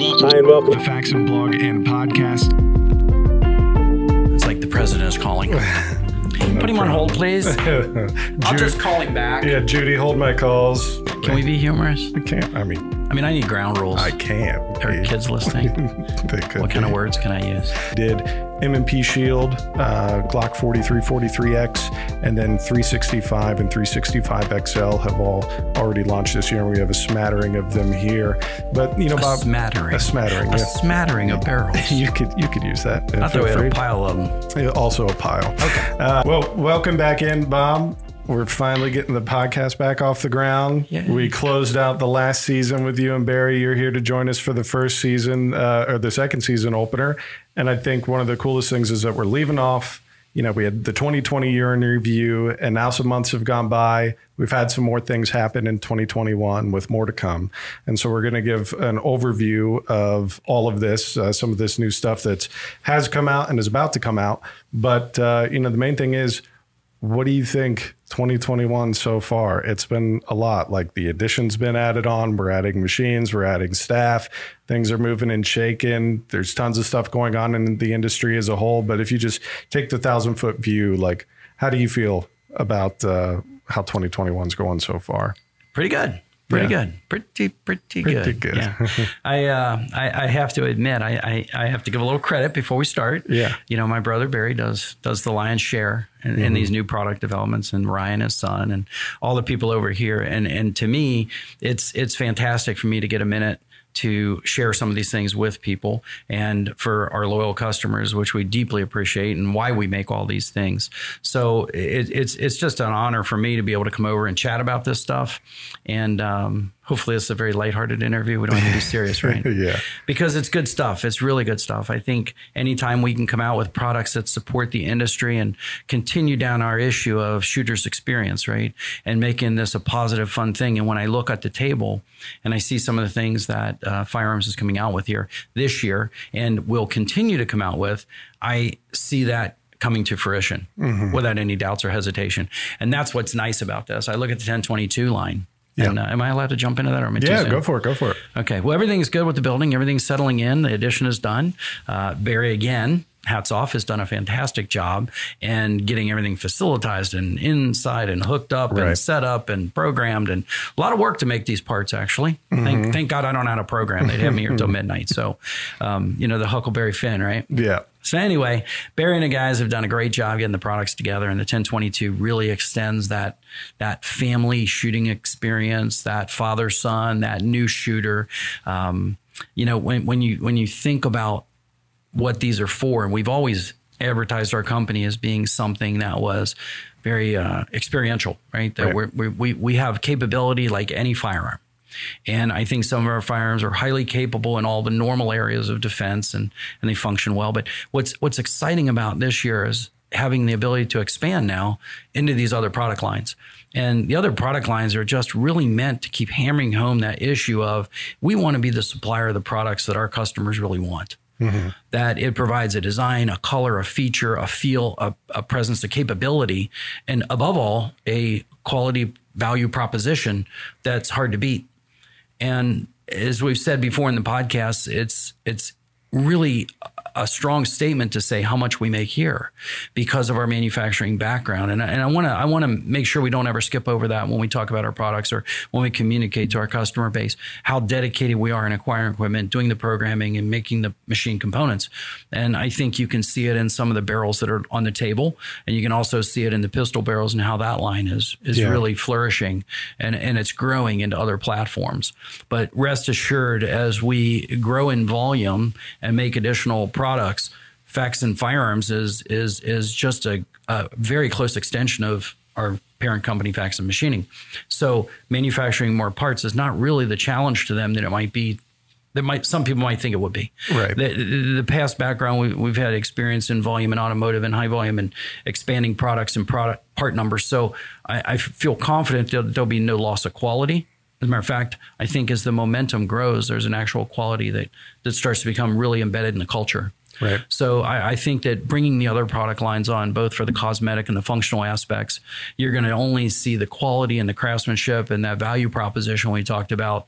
welcome. Hi, and welcome. The Faxon Blog and Podcast. It's like the president is calling. Put him on hold, please. I'll just call him back. Yeah, Judy, hold my calls. Can we be humorous? I can't. I mean, I mean, I need ground rules. I can't. Are kids listening? They could What kind of words can I use? Did M&P Shield, uh, Glock 43, 43X, and then 365 and 365 XL have all already launched this year. We have a smattering of them here, but you know, A Bob, smattering. a smattering. A yeah. smattering of barrels. You could you could use that. I thought we had a pile of them. Also a pile. Okay. Uh, well, welcome back in, Bob. We're finally getting the podcast back off the ground. Yay. We closed out the last season with you and Barry. You're here to join us for the first season uh, or the second season opener. And I think one of the coolest things is that we're leaving off. You know, we had the 2020 year in review, and now some months have gone by. We've had some more things happen in 2021 with more to come. And so we're going to give an overview of all of this, uh, some of this new stuff that has come out and is about to come out. But, uh, you know, the main thing is, what do you think 2021 so far? It's been a lot. Like the additions been added on. We're adding machines. We're adding staff. Things are moving and shaking. There's tons of stuff going on in the industry as a whole. But if you just take the thousand foot view, like how do you feel about uh, how 2021's going so far? Pretty good. Pretty Yeah. good. Pretty, pretty, Pretty good. good. Yeah. I, uh, I, I have to admit, I, I, I have to give a little credit before we start. Yeah. You know, my brother Barry does does the lion's share in, Mm-hmm. in these new product developments, and Ryan, his son, and all the people over here. And and to me, it's it's fantastic for me to get a minute to share some of these things with people and for our loyal customers, which we deeply appreciate, and why we make all these things. So it, it's it's just an honor for me to be able to come over and chat about this stuff, and um, hopefully it's a very lighthearted interview. We don't have to be serious, right? Yeah. because it's good stuff. It's really good stuff. I think anytime we can come out with products that support the industry and continue down our issue of shooters experience, right? And making this a positive, fun thing. And when I look at the table and I see some of the things that uh, Firearms is coming out with here this year and will continue to come out with, I see that coming to fruition without any doubts or hesitation. And that's what's nice about this. I look at the 1022 line. And, uh, am I allowed to jump into that or am I Yeah, go for it. Go for it. Okay. Well, everything's good with the building. Everything's settling in. The addition is done. Uh, Barry, again, hats off, has done a fantastic job and getting everything facilitized and inside and hooked up Right. and set up and programmed and a lot of work to make these parts, actually. Thank, thank God I don't know how to program. They'd have me here till midnight. So, um, you know, the Huckleberry Finn, right? Yeah. So anyway, Barry and the guys have done a great job getting the products together, and the 1022 really extends that that family shooting experience, that father son, that new shooter. Um, you know, when when you when you think about what these are for, and we've always advertised our company as being something that was very uh, experiential, right? That Right. We're, we we we have capability like any firearm. And I think some of our firearms are highly capable in all the normal areas of defense and, and they function well. But what's what's exciting about this year is having the ability to expand now into these other product lines. And the other product lines are just really meant to keep hammering home that issue of we want to be the supplier of the products that our customers really want. Mm-hmm. That it provides a design, a color, a feature, a feel, a, a presence, a capability, and above all, a quality value proposition that's hard to beat. And as we've said before in the podcast, it's it's really a strong statement to say how much we make here because of our manufacturing background. And, I- and I want to I want to make sure we don't ever skip over that when we talk about our products or when we communicate to our customer base how dedicated we are in acquiring equipment, doing the programming, and making the machine components. And I think you can see it in some of the barrels that are on the table, and you can also see it in the pistol barrels and how that line is is Yeah. really flourishing and, and it's growing into other platforms. But rest assured, as we grow in volume and make additional products, Faxon Firearms is is is just a, a very close extension of our parent company, Faxon Machining. So manufacturing more parts is not really the challenge to them that it might be. That might some people might think it would be. Right. The, the, the past background we, we've had experience in volume and automotive and high volume and expanding products and product part numbers. So I, I feel confident that there'll be no loss of quality. As a matter of fact, I think as the momentum grows, there's an actual quality that that starts to become really embedded in the culture. Right. So I, I think that bringing the other product lines on, both for the cosmetic and the functional aspects, you're going to only see the quality and the craftsmanship and that value proposition we talked about.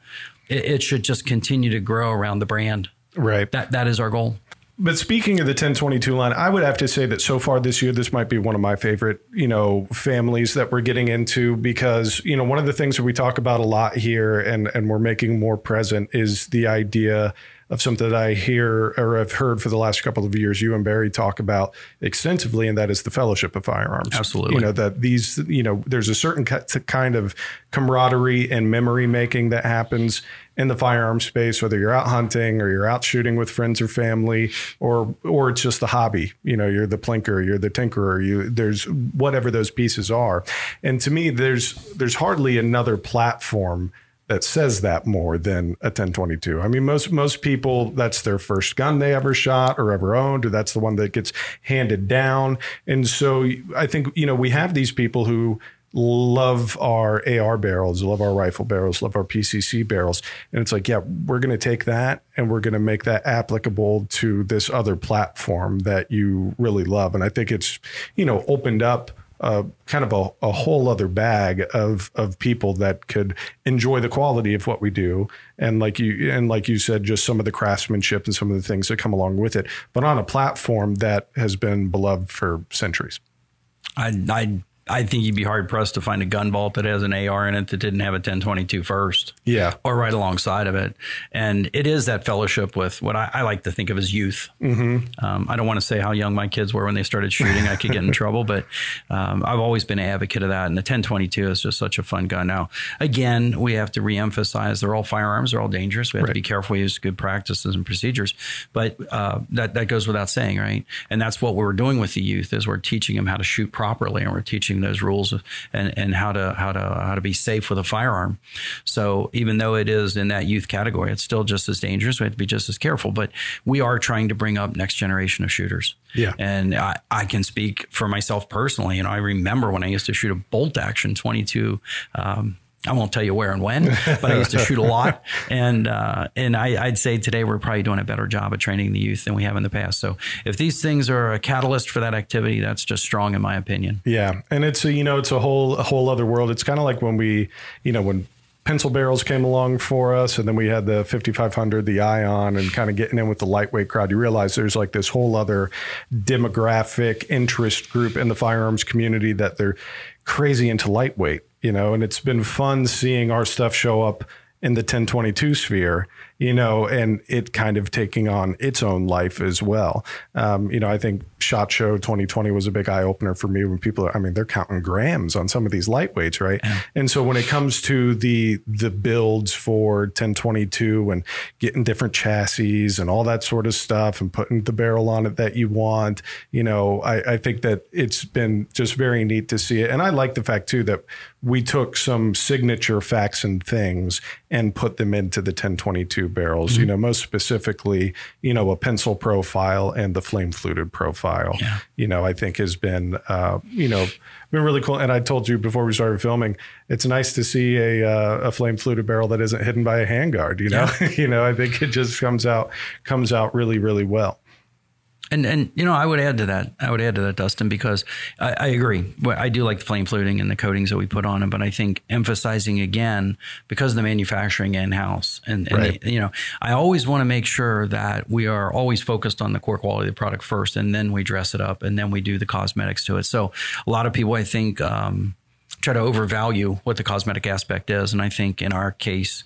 It, it should just continue to grow around the brand. Right. That that is our goal. But speaking of the 1022 line, I would have to say that so far this year, this might be one of my favorite, you know, families that we're getting into because, you know, one of the things that we talk about a lot here and, and we're making more present is the idea of something that I hear or have heard for the last couple of years you and Barry talk about extensively, and that is the fellowship of firearms. Absolutely. You know, that these, you know, there's a certain kind of camaraderie and memory making that happens in the firearm space, whether you're out hunting or you're out shooting with friends or family, or or it's just a hobby. You know, you're the plinker, you're the tinkerer, you there's whatever those pieces are. And to me, there's there's hardly another platform that says that more than a 1022. I mean, most most people that's their first gun they ever shot or ever owned, or that's the one that gets handed down. And so I think you know we have these people who love our AR barrels, love our rifle barrels, love our PCC barrels. And it's like, yeah, we're going to take that and we're going to make that applicable to this other platform that you really love. And I think it's, you know, opened up uh, kind of a, a, whole other bag of of people that could enjoy the quality of what we do, and like you and like you said, just some of the craftsmanship and some of the things that come along with it, but on a platform that has been beloved for centuries. I I I think you'd be hard pressed to find a gun vault that has an AR in it that didn't have a 1022 first. Yeah. Or right alongside of it. And it is that fellowship with what I, I like to think of as youth. Mm-hmm. Um, I don't want to say how young my kids were when they started shooting. I could get in trouble, but um, I've always been an advocate of that. And the 1022 is just such a fun gun. Now, again, we have to reemphasize they're all firearms, they're all dangerous. We have right. to be careful, we use good practices and procedures. But uh, that, that goes without saying, right? And that's what we're doing with the youth is we're teaching them how to shoot properly and we're teaching teaching those rules and, and how to how to how to be safe with a firearm. So even though it is in that youth category, it's still just as dangerous. We have to be just as careful. But we are trying to bring up next generation of shooters. Yeah. And I, I can speak for myself personally. You know, I remember when I used to shoot a bolt action 22. Um, I won't tell you where and when, but I used to shoot a lot, and uh, and I, would say today we're probably doing a better job of training the youth than we have in the past. So if these things are a catalyst for that activity, that's just strong in my opinion. Yeah, and it's a, you know it's a whole a whole other world. It's kind of like when we you know when pencil barrels came along for us and then we had the 5500 the ion and kind of getting in with the lightweight crowd you realize there's like this whole other demographic interest group in the firearms community that they're crazy into lightweight you know, and it's been fun seeing our stuff show up in the 1022 sphere, you know, and it kind of taking on its own life as well. Um, you know, I think SHOT Show 2020 was a big eye opener for me when people are, I mean, they're counting grams on some of these lightweights, right? Yeah. And so when it comes to the the builds for 1022 and getting different chassis and all that sort of stuff and putting the barrel on it that you want, you know, I, I think that it's been just very neat to see it. And I like the fact too that we took some signature facts and things and put them into the 1022 barrels, mm-hmm. you know, most specifically, you know, a pencil profile and the flame fluted profile, yeah. you know, I think has been, uh, you know, been really cool. And I told you before we started filming, it's nice to see a, uh, a flame fluted barrel that isn't hidden by a handguard, you know, yeah. you know, I think it just comes out, comes out really, really well. And and you know, I would add to that. I would add to that, Dustin, because I, I agree. I do like the flame fluting and the coatings that we put on them, but I think emphasizing again because of the manufacturing in house, and, and right. the, you know, I always want to make sure that we are always focused on the core quality of the product first, and then we dress it up, and then we do the cosmetics to it. So a lot of people, I think, um, try to overvalue what the cosmetic aspect is, and I think in our case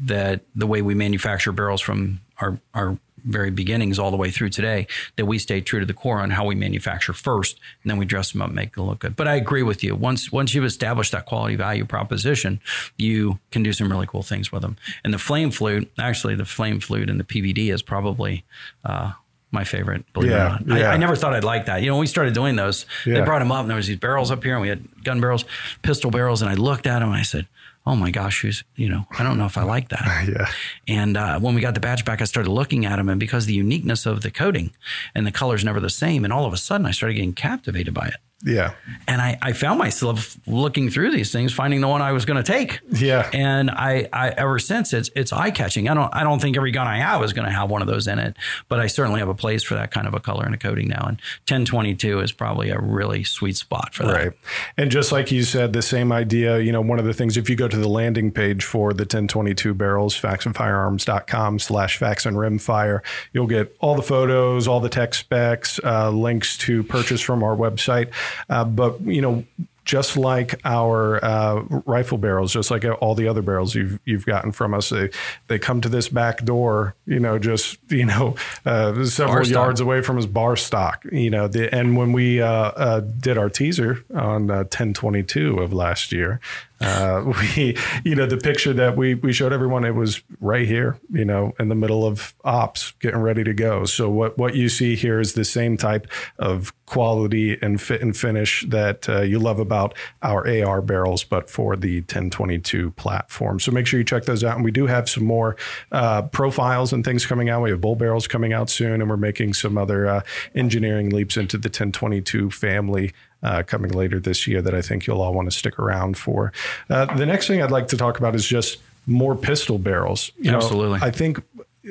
that the way we manufacture barrels from our our very beginnings all the way through today that we stay true to the core on how we manufacture first and then we dress them up make them look good but i agree with you once once you've established that quality value proposition you can do some really cool things with them and the flame flute actually the flame flute and the pvd is probably uh, my favorite. Believe yeah, it or not, yeah. I, I, never thought I'd like that. You know, when we started doing those, yeah. they brought them up, and there was these barrels up here, and we had gun barrels, pistol barrels, and I looked at them, and I said, oh my gosh, who's, you know, I don't know if I like that. yeah. And uh, when we got the badge back, I started looking at them, and because the uniqueness of the coating and the color's never the same, and all of a sudden I started getting captivated by it. Yeah. And I, I found myself looking through these things, finding the one I was going to take. Yeah. And I, I ever since it's it's eye catching. I don't I don't think every gun I have is going to have one of those in it, but I certainly have a place for that kind of a color and a coating now. And 1022 is probably a really sweet spot for that. Right. And just like you said, the same idea, you know, one of the things, if you go to the landing page for the 1022 barrels, faxonfirearms.com slash faxon rimfire, you'll get all the photos, all the tech specs, uh, links to purchase from our website. Uh, but, you know, just like our uh, rifle barrels, just like all the other barrels you've you've gotten from us, they they come to this back door, you know, just you know, uh, several yards away from us, bar stock, you know. The, and when we uh, uh did our teaser on 1022 uh, of last year, uh, we, you know, the picture that we we showed everyone, it was right here, you know, in the middle of ops, getting ready to go. So what what you see here is the same type of quality and fit and finish that uh, you love about our AR barrels, but for the 1022 platform. So make sure you check those out. And we do have some more uh, profiles and things coming out. We have bull barrels coming out soon, and we're making some other uh, engineering leaps into the 1022 family uh, coming later this year that I think you'll all want to stick around for. Uh, the next thing I'd like to talk about is just more pistol barrels. You Absolutely. Know, I think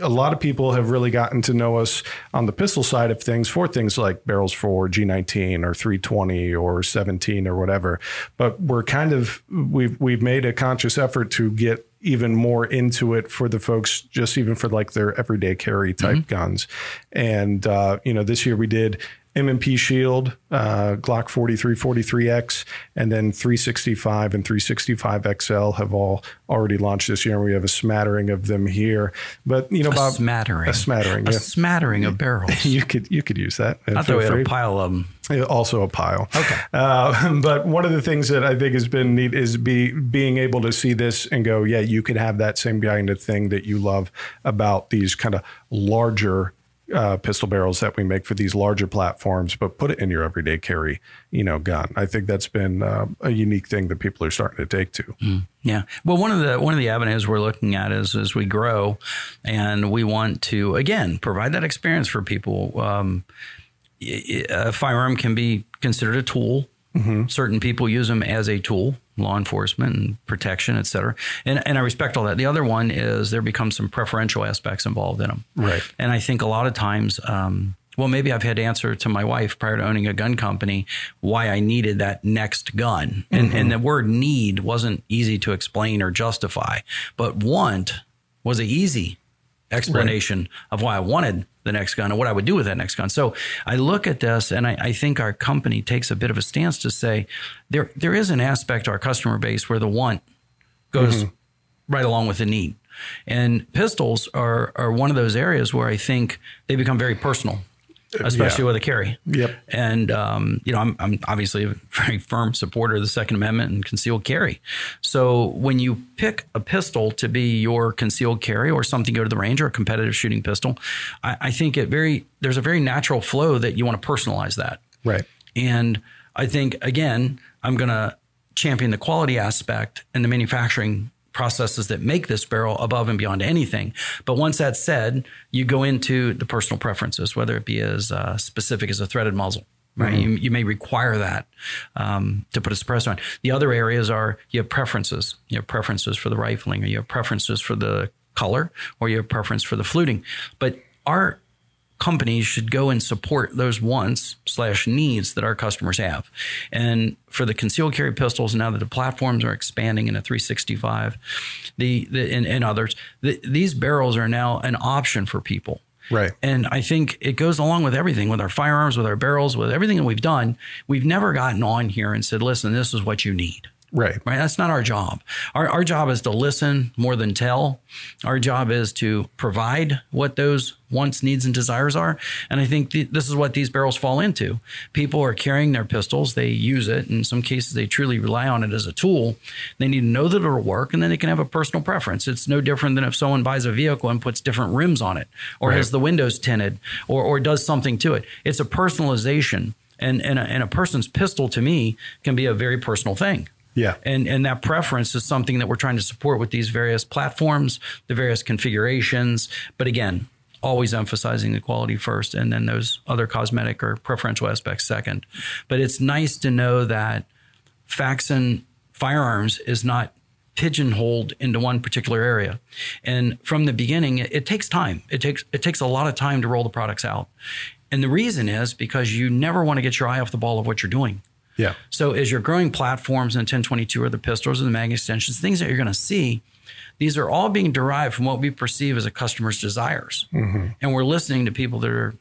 a lot of people have really gotten to know us on the pistol side of things for things like barrels for G19 or 320 or 17 or whatever. But we're kind of we've we've made a conscious effort to get even more into it for the folks just even for like their everyday carry type mm-hmm. guns. And uh, you know, this year we did M&P Shield, uh, Glock 43, 43X, and then 365 and 365 XL have all already launched this year. And we have a smattering of them here. But you know, a Bob, smattering, a smattering, a yeah. smattering of barrels. you could you could use that. I thought we had a pile of them. Also a pile. Okay. Uh, but one of the things that I think has been neat is be being able to see this and go, yeah, you could have that same kind of thing that you love about these kind of larger uh, pistol barrels that we make for these larger platforms, but put it in your everyday carry, you know, gun. I think that's been uh, a unique thing that people are starting to take to. Mm, yeah. Well, one of the one of the avenues we're looking at is as we grow, and we want to again provide that experience for people. Um, a firearm can be considered a tool. Mm-hmm. Certain people use them as a tool law enforcement and protection, et cetera. And, and I respect all that. The other one is there becomes some preferential aspects involved in them. Right. And I think a lot of times, um, well, maybe I've had to answer to my wife prior to owning a gun company why I needed that next gun. And, mm-hmm. and the word need wasn't easy to explain or justify, but want was easy explanation right. of why I wanted the next gun and what I would do with that next gun. So I look at this and I, I, think our company takes a bit of a stance to say there there is an aspect to our customer base where the want goes mm-hmm. right along with the need. And pistols are are one of those areas where I think they become very personal especially yeah. with a carry. Yep. And um, you know, I'm, I'm obviously a very firm supporter of the Second Amendment and concealed carry. So when you pick a pistol to be your concealed carry or something go to the range or a competitive shooting pistol, I, I think it very there's a very natural flow that you want to personalize that. Right. And I think again, I'm going to champion the quality aspect and the manufacturing processes that make this barrel above and beyond anything. But once that's said, you go into the personal preferences, whether it be as uh, specific as a threaded muzzle. Right, mm-hmm. you, you, may require that um, to put a suppressor on. The other areas are you have preferences. You have preferences for the rifling, or you have preferences for the color, or you have preference for the fluting. But our companies should go and support those wants slash needs that our customers have. And for the concealed carry pistols, now that the platforms are expanding into 365, the, the and, and others, the, these barrels are now an option for people. Right. And I think it goes along with everything, with our firearms, with our barrels, with everything that we've done. We've never gotten on here and said, listen, this is what you need. Right. Right. That's not our job. Our, our job is to listen more than tell. Our job is to provide what those wants, needs, and desires are. And I think th- this is what these barrels fall into. People are carrying their pistols. They use it. In some cases, they truly rely on it as a tool. They need to know that it'll work and then they can have a personal preference. It's no different than if someone buys a vehicle and puts different rims on it or right. has the windows tinted or, or does something to it. It's a personalization. And, and, a, and a person's pistol to me can be a very personal thing. Yeah. And and that preference is something that we're trying to support with these various platforms, the various configurations. But again, always emphasizing the quality first and then those other cosmetic or preferential aspects second. But it's nice to know that Faxon Firearms is not pigeonholed into one particular area. And from the beginning, it, it, takes time. It takes it takes a lot of time to roll the products out. And the reason is because you never want to get your eye off the ball of what you're doing. Yeah. So as you're growing platforms in 1022 or the pistols or the mag extensions, things that you're going to see, these are all being derived from what we perceive as a customer's desires. Mm-hmm. And we're listening to people that are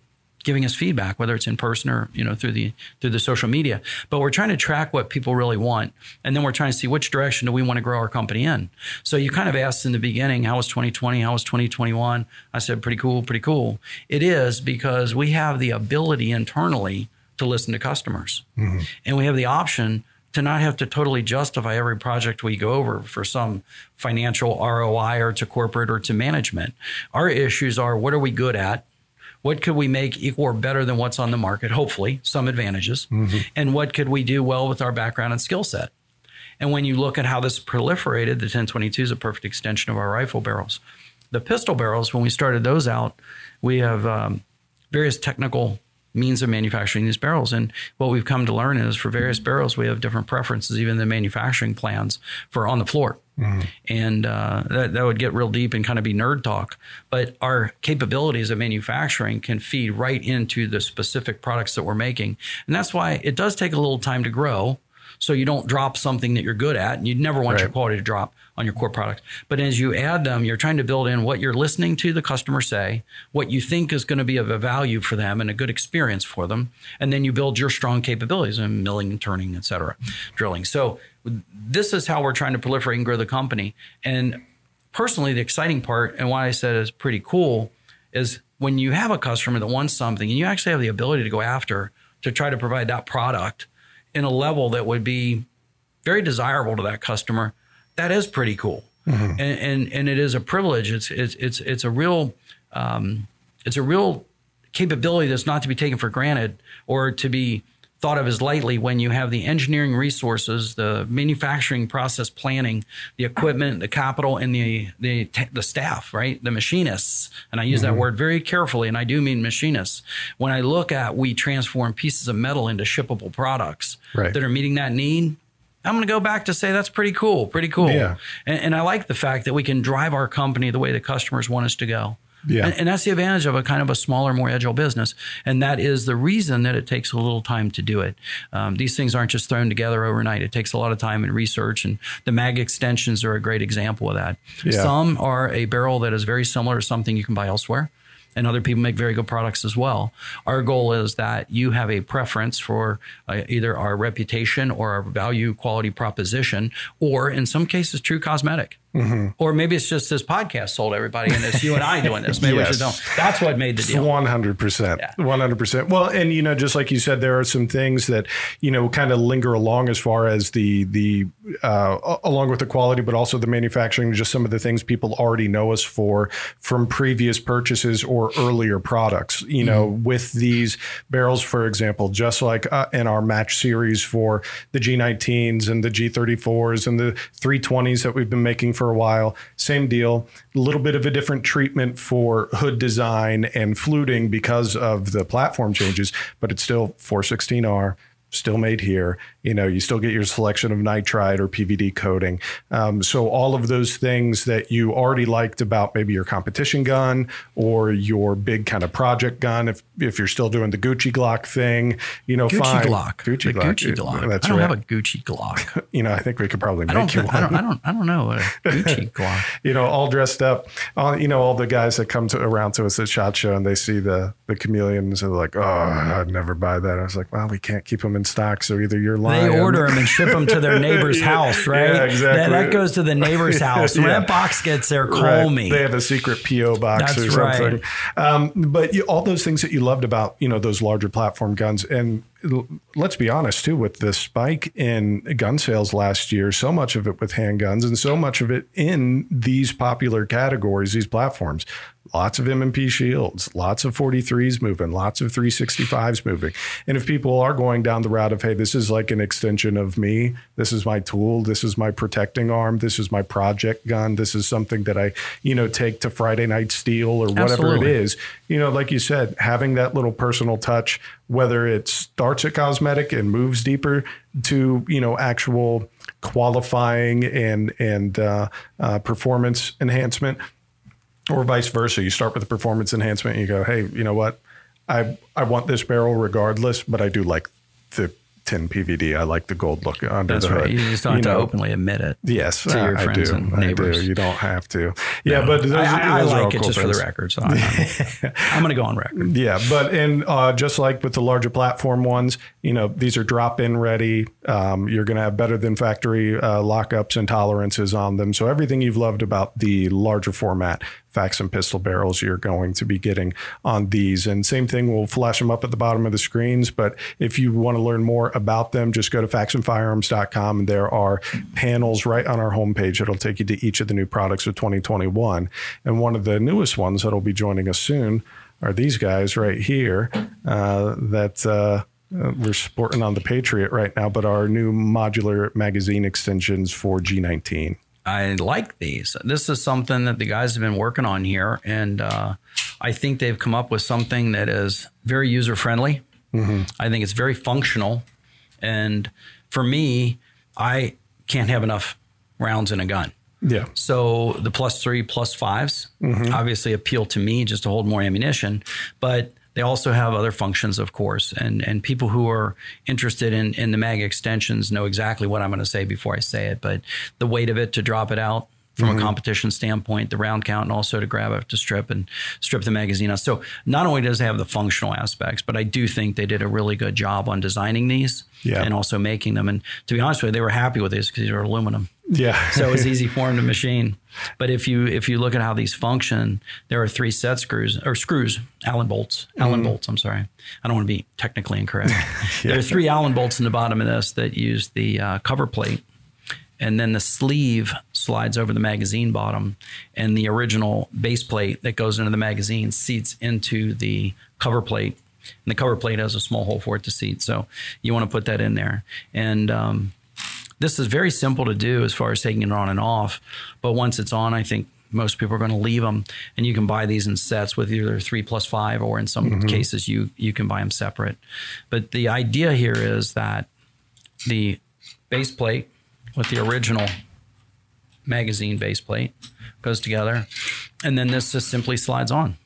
giving us feedback, whether it's in person or you know through the through the social media. But we're trying to track what people really want, and then we're trying to see which direction do we want to grow our company in. So you kind of asked in the beginning, how was 2020? How was 2021? I said, pretty cool, pretty cool. It is because we have the ability internally to listen to customers, mm-hmm. and we have the option to not have to totally justify every project we go over for some financial ROI or to corporate or to management. Our issues are what are we good at? What could we make equal or better than what's on the market? Hopefully, some advantages. Mm-hmm. And what could we do well with our background and skill set? And when you look at how this proliferated, the 1022 is a perfect extension of our rifle barrels. The pistol barrels, when we started those out, we have um, various technical means of manufacturing these barrels. And what we've come to learn is for various barrels, we have different preferences, even the manufacturing plans for on the floor. Mm-hmm. And uh, that, that would get real deep and kind of be nerd talk. But our capabilities of manufacturing can feed right into the specific products that we're making. And that's why it does take a little time to grow. So you don't drop something that you're good at, and you'd never want right. your quality to drop on your core product. But as you add them, you're trying to build in what you're listening to the customer say, what you think is going to be of a value for them and a good experience for them, and then you build your strong capabilities in milling and turning, et cetera, drilling. So this is how we're trying to proliferate and grow the company. And personally, the exciting part and why I said is pretty cool is when you have a customer that wants something and you actually have the ability to go after to try to provide that product in a level that would be very desirable to that customer that is pretty cool. Mm-hmm. And, and, and it is a privilege. It's it's it's it's a real um, it's a real capability that's not to be taken for granted or to be thought of as lightly when you have the engineering resources, the manufacturing process planning, the equipment, the capital, and the the the staff, right? The machinists, and I use mm-hmm. that word very carefully, and I do mean machinists. When I look at we transform pieces of metal into shippable products right. that are meeting that need, I'm going to go back to say that's pretty cool, pretty cool. Yeah. And, and, I like the fact that we can drive our company the way the customers want us to go. Yeah. And, and, that's the advantage of a kind of a smaller, more agile business. And that is the reason that it takes a little time to do it. Um, these things aren't just thrown together overnight. It takes a lot of time and research. And the mag extensions are a great example of that. Yeah. Some are a barrel that is very similar to something you can buy elsewhere and other people make very good products as well. Our goal is that you have a preference for uh, either our reputation or our value quality proposition, or in some cases, true cosmetic. Mm-hmm. Or maybe it's just this podcast sold everybody, and it's you and I doing this. Maybe yes. we should don't. That's what made the deal. One hundred percent, one hundred percent. Well, and you know, just like you said, there are some things that you know kind of linger along as far as the the uh, along with the quality, but also the manufacturing. Just some of the things people already know us for from previous purchases or earlier products. You know, mm-hmm. with these barrels, for example, just like uh, in our match series for the G19s and the G34s and the 320s that we've been making for for a while. Same deal, a little bit of a different treatment for hood design and fluting because of the platform changes, but it's still 416R, still made here. You know, you still get your selection of nitride or PVD coating. Um, so all of those things that you already liked about maybe your competition gun or your big kind of project gun, if if you're still doing the Gucci Glock thing, you know, Gucci fine. Glock, Gucci the Glock, Gucci Glock. That's I don't right. have a Gucci Glock. you know, I think we could probably make you one. I don't, I don't, I don't know a Gucci Glock. you know, all dressed up. All, you know, all the guys that come to around to us at Shot Show and they see the the chameleons and they're like, oh, I'd never buy that. I was like, well, we can't keep them in stock, so either you're lying. They order them and ship them to their neighbor's yeah, house, right? Yeah, exactly. That, that, goes to the neighbor's house. When that box gets there, call right. me. They have a secret PO box That's or something. Right. Um, but you, all those things that you loved about you know those larger platform guns, and let's be honest too, with the spike in gun sales last year, so much of it with handguns and so much of it in these popular categories, these platforms. Lots of M&P shields, lots of 43s moving, lots of 365s moving. And if people are going down the route of, hey, this is like an extension of me, this is my tool, this is my protecting arm, this is my project gun, this is something that I, you know, take to Friday night steel or whatever Absolutely. it is, you know, like you said, having that little personal touch, whether it starts at cosmetic and moves deeper to, you know, actual qualifying and and uh, uh, performance enhancement, or vice versa. You start with the performance enhancement, and you go, hey, you know what, I I want this barrel regardless, but I do like the tin PVD. I like the gold look under That's the right. hood. You just don't have You to openly admit it. Yes, to your I- I do. and I do. You don't have to. Yeah, No. but those, I, I, I those are like it cool just for the things. record. So I'm, I'm going to go on record. Yeah, but and uh, just like with the larger platform ones, you know, these are drop in ready. Um, you're going to have better than factory uh, lockups and tolerances on them. So everything you've loved about the larger format Faxon pistol barrels, you're going to be getting on these. And same thing, we'll flash them up at the bottom of the screens. But if you want to learn more about them, just go to faxonfirearms.com. And there are panels right on our homepage that'll take you to each of the new products of 2021. And one of the newest ones that'll be joining us soon are these guys right here uh, that uh, uh, we're sporting on the Patriot right now, but our new modular magazine extensions for G19. I like these. This is something that the guys have been working on here, and uh, I think they've come up with something that is very user friendly. I think it's very functional, and for me, I can't have enough rounds in a gun. Yeah. So the plus three, plus 5s obviously appeal to me just to hold more ammunition, but they also have other functions, of course. And and people who are interested in in the mag extensions know exactly what I'm going to say before I say it. But the weight of it to drop it out from a competition standpoint, the round count, and also to grab it to strip and strip the magazine out. So not only does it have the functional aspects, but I do think they did a really good job on designing these Yeah. and also making them. And to be honest with you, they were happy with these because these are aluminum Yeah. so it's easy for them to machine. But if you if you look at how these function, there are three set screws or screws, Allen bolts, Allen bolts. I'm sorry, I don't want to be technically incorrect. There are three Allen bolts in the bottom of this that use the uh, cover plate, and then the sleeve slides over the magazine bottom, and the original base plate that goes into the magazine seats into the cover plate. And the cover plate has a small hole for it to seat, so you want to put that in there. And um, this is very simple to do as far as taking it on and off. But once it's on, I think most people are going to leave them, and you can buy these in sets with either three plus five, or in some cases you you can buy them separate. But the idea here is that the base plate with the original magazine base plate goes together, and then this just simply slides on.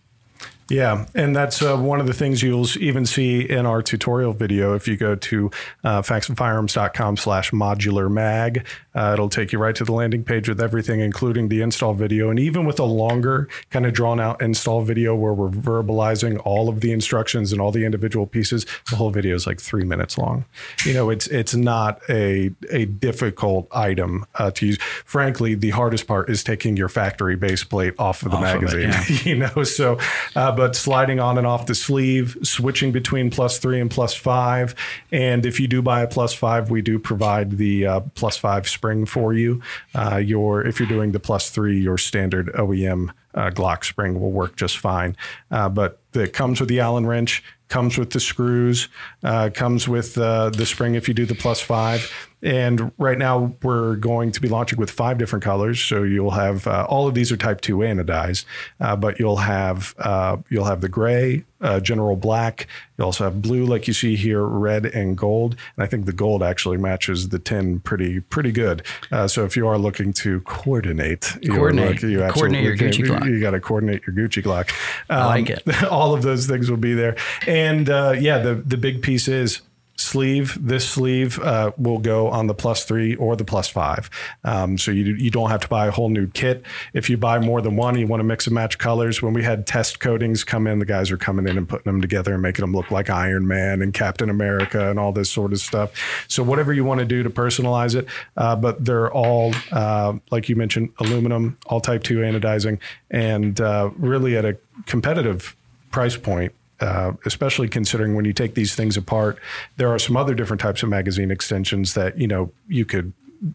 Yeah, and that's uh, one of the things you'll even see in our tutorial video. If you go to uh, faxonfirearms.com slash modular mag, uh, it'll take you right to the landing page with everything, including the install video. And even with a longer, kind of drawn out install video where we're verbalizing all of the instructions and all the individual pieces, the whole video is like three minutes long. You know, it's it's not a, a difficult item uh, to use. Frankly, the hardest part is taking your factory base plate off of the Off of it, magazine. yeah. you know so uh, but sliding on and off the sleeve switching between plus three and plus five. And if you do buy a plus five we do provide the uh, plus five spring for you. Uh, your if you're doing the plus three your standard oem uh, glock spring will work just fine. Uh, but it comes with the allen wrench comes with the screws uh, comes with uh, the spring if you do the plus five and right now we're going to be launching with five different colors. So you'll have uh, all of these are Type Two anodized, uh, but you'll have uh, you'll have the gray, uh, general black. You also have blue, like you see here, red and gold. And I think the gold actually matches the tin pretty pretty good. Uh, so if you are looking to coordinate, your Coordinate. look, you Coordinate your Gucci can. Glock. You got to coordinate your Gucci Glock. Um, like it. all of those things will be there. And uh, yeah, the the big piece is sleeve. This sleeve uh, will go on the plus three or the plus five. Um, so you you don't have to buy a whole new kit. If you buy more than one, you want to mix and match colors. When we had test coatings come in, the guys are coming in and putting them together and making them look like Iron Man and Captain America and all this sort of stuff. So whatever you want to do to personalize it, uh, but they're all uh, like you mentioned, aluminum, all Type two anodizing, and uh, really at a competitive price point uh, especially considering when you take these things apart, there are some other different types of magazine extensions that you know you could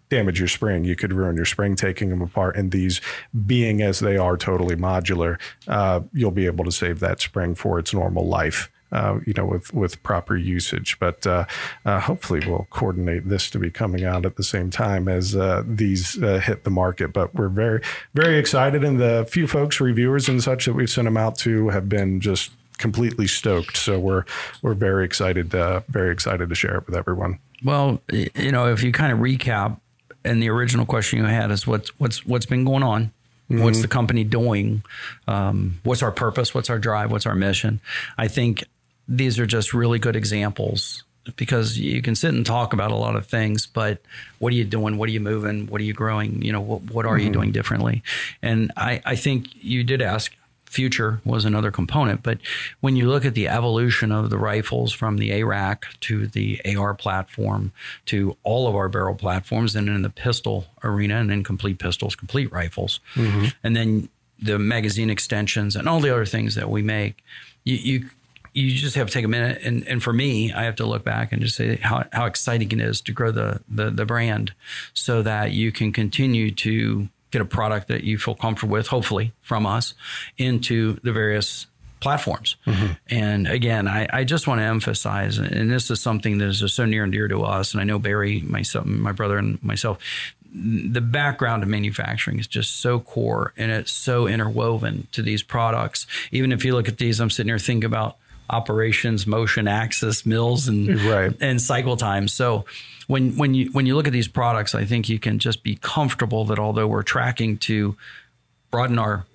damage your spring. You could ruin your spring taking them apart. And these, being as they are totally modular, uh, you'll be able to save that spring for its normal life. Uh, you know, with with proper usage, but uh, uh hopefully we'll coordinate this to be coming out at the same time as uh, these uh, hit the market. But we're very very excited, and the few folks, reviewers and such that we've sent them out to, have been just completely stoked. So we're we're very excited, very excited to share it with everyone. Well, you know, if you kind of recap, and the original question you had is what's what's what's been going on. Mm-hmm. What's the company doing? Um, what's our purpose? What's our drive? What's our mission? I think these are just really good examples because you can sit and talk about a lot of things, but what are you doing? What are you moving? What are you growing? You know, what, what are mm-hmm. you doing differently? And I, I think you did ask future was another component. But when you look at the evolution of the rifles from the ARAK to the AR platform to all of our barrel platforms, and in the pistol arena, and then complete pistols, complete rifles, mm-hmm. and then the magazine extensions and all the other things that we make, you, you you just have to take a minute and, and for me i have to look back and just say how, how exciting it is to grow the, the, the brand so that you can continue to get a product that you feel comfortable with, hopefully from us, into the various platforms. Mm-hmm. And again, I, I, just want to emphasize, and this is something that is just so near and dear to us. And I know Barry, myself, my brother, and myself, the background of manufacturing is just so core and it's so interwoven to these products. Even if you look at these, I'm sitting here thinking about operations, motion, axis, mills, and right. and cycle times. So when when you when you look at these products, I think you can just be comfortable that although we're tracking to broaden our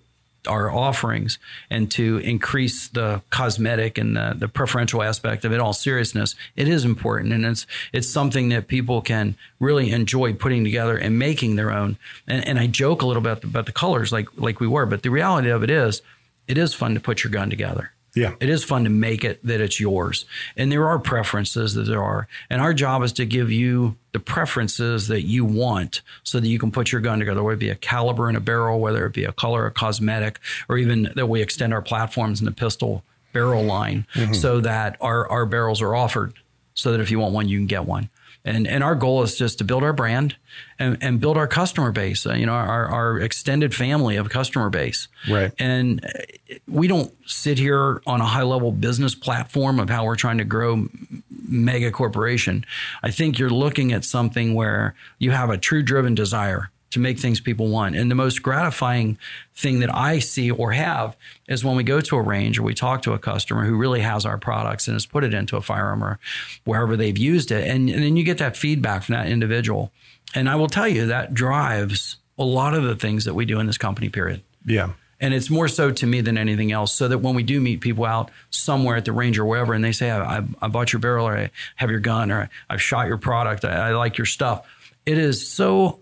our offerings and to increase the cosmetic and the, the, preferential aspect of it all seriousness it is important and it's it's something that people can really enjoy putting together and making their own and, and i joke a little bit about the colors like like we were but the reality of it is it is fun to put your gun together yeah. It is fun to make it that it's yours. And there are preferences that there are. And our job is to give you the preferences that you want so that you can put your gun together, whether it be a caliber and a barrel, whether it be a color, a cosmetic, or even that we extend our platforms in the pistol barrel line mm-hmm. so that our, our barrels are offered so that if you want one, you can get one. And, and our goal is just to build our brand and, and build our customer base, you know, our, our extended family of customer base. Right. And uh, we don't sit here on a high level business platform of how we're trying to grow mega corporation. I think you're looking at something where you have a true driven desire to make things people want. And the most gratifying thing that I see or have is when we go to a range or we talk to a customer who really has our products and has put it into a firearm or wherever they've used it. And, and then you get that feedback from that individual. And I will tell you that drives a lot of the things that we do in this company, period. Yeah. And it's more so to me than anything else. So that when we do meet people out somewhere at the range or wherever, and they say, I, I bought your barrel or I have your gun or I've shot your product, I, I like your stuff. It is so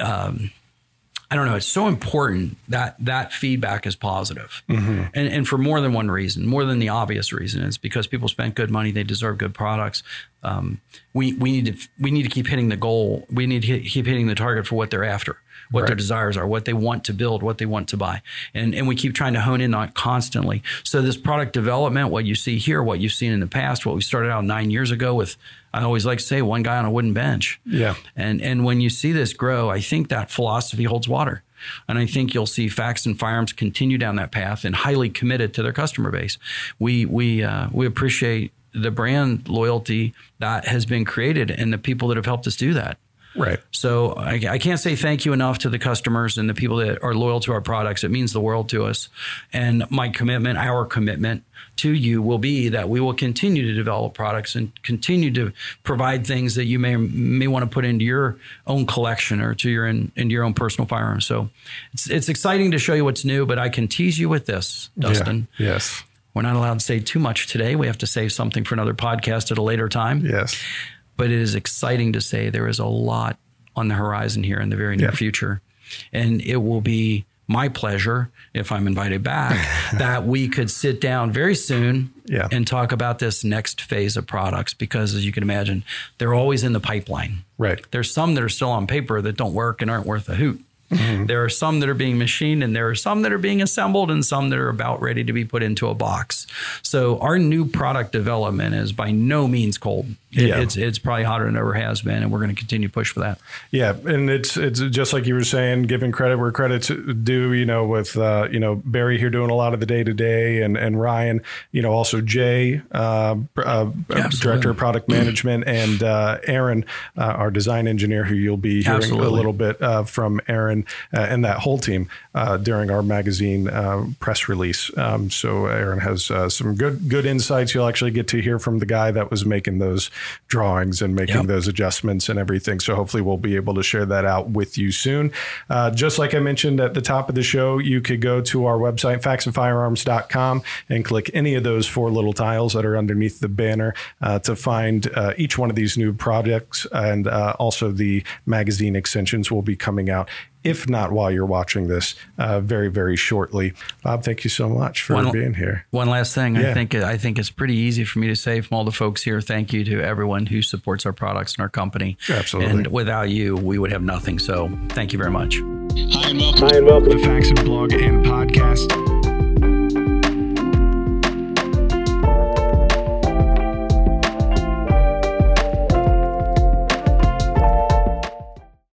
um, I don't know. It's so important that that feedback is positive. Mm-hmm. And, and for more than one reason, more than the obvious reason, is because people spent good money, they deserve good products. Um, we we need to we need to keep hitting the goal. We need to keep hitting the target for what they're after what right. their desires are, what they want to build, what they want to buy. And, and we keep trying to hone in on it constantly. So this product development, what you see here, what you've seen in the past, what we started out nine years ago with, I always like to say one guy on a wooden bench. Yeah. And, and when you see this grow, I think that philosophy holds water. And I think you'll see Faxon Firearms continue down that path and highly committed to their customer base. We, we, uh, we appreciate the brand loyalty that has been created and the people that have helped us do that. Right. So I, I, can't say thank you enough to the customers and the people that are loyal to our products. It means the world to us. And my commitment, our commitment to you will be that we will continue to develop products and continue to provide things that you may may want to put into your own collection or to your in, into your own personal firearms. So it's it's exciting to show you what's new, but I can tease you with this, Dustin. Yeah. Yes. We're not allowed to say too much today. We have to save something for another podcast at a later time. Yes but it is exciting to say there is a lot on the horizon here in the very near yeah. future. And it will be my pleasure, if I'm invited back, that we could sit down very soon yeah. and talk about this next phase of products because, as you can imagine, they're always in the pipeline. Right. There's some that are still on paper that don't work and aren't worth a hoot. Mm-hmm. There are some that are being machined, and there are some that are being assembled, and some that are about ready to be put into a box. So our new product development is by no means cold. It, yeah. It's it's probably hotter than it ever has been, and we're going to continue to push for that. Yeah, and it's it's just like you were saying, giving credit where credit's due. You know, with uh, you know Barry here doing a lot of the day to day, and and Ryan, you know, also Jay, uh, uh, director of product management, and uh, Aaron, uh, our design engineer, who you'll be hearing Absolutely. a little bit uh, from Aaron and that whole team during our magazine press release. Um, so Aaron has some good good insights. You'll actually get to hear from the guy that was making those drawings and making yep. those adjustments and everything. So hopefully we'll be able to share that out with you soon. Uh, just like I mentioned at the top of the show, you could go to our website, faxonfirearms.com, and click any of those four little tiles that are underneath the banner uh, to find uh, each one of these new projects. And uh, also the magazine extensions will be coming out if not while you're watching this, uh, very very shortly. Bob, thank you so much for one, being here. One last thing, yeah. I think I think it's pretty easy for me to say from all the folks here. Thank you to everyone who supports our products and our company. Absolutely. And without you, we would have nothing. So thank you very much. Hi and welcome. Hi and welcome. The Faxon blog and podcast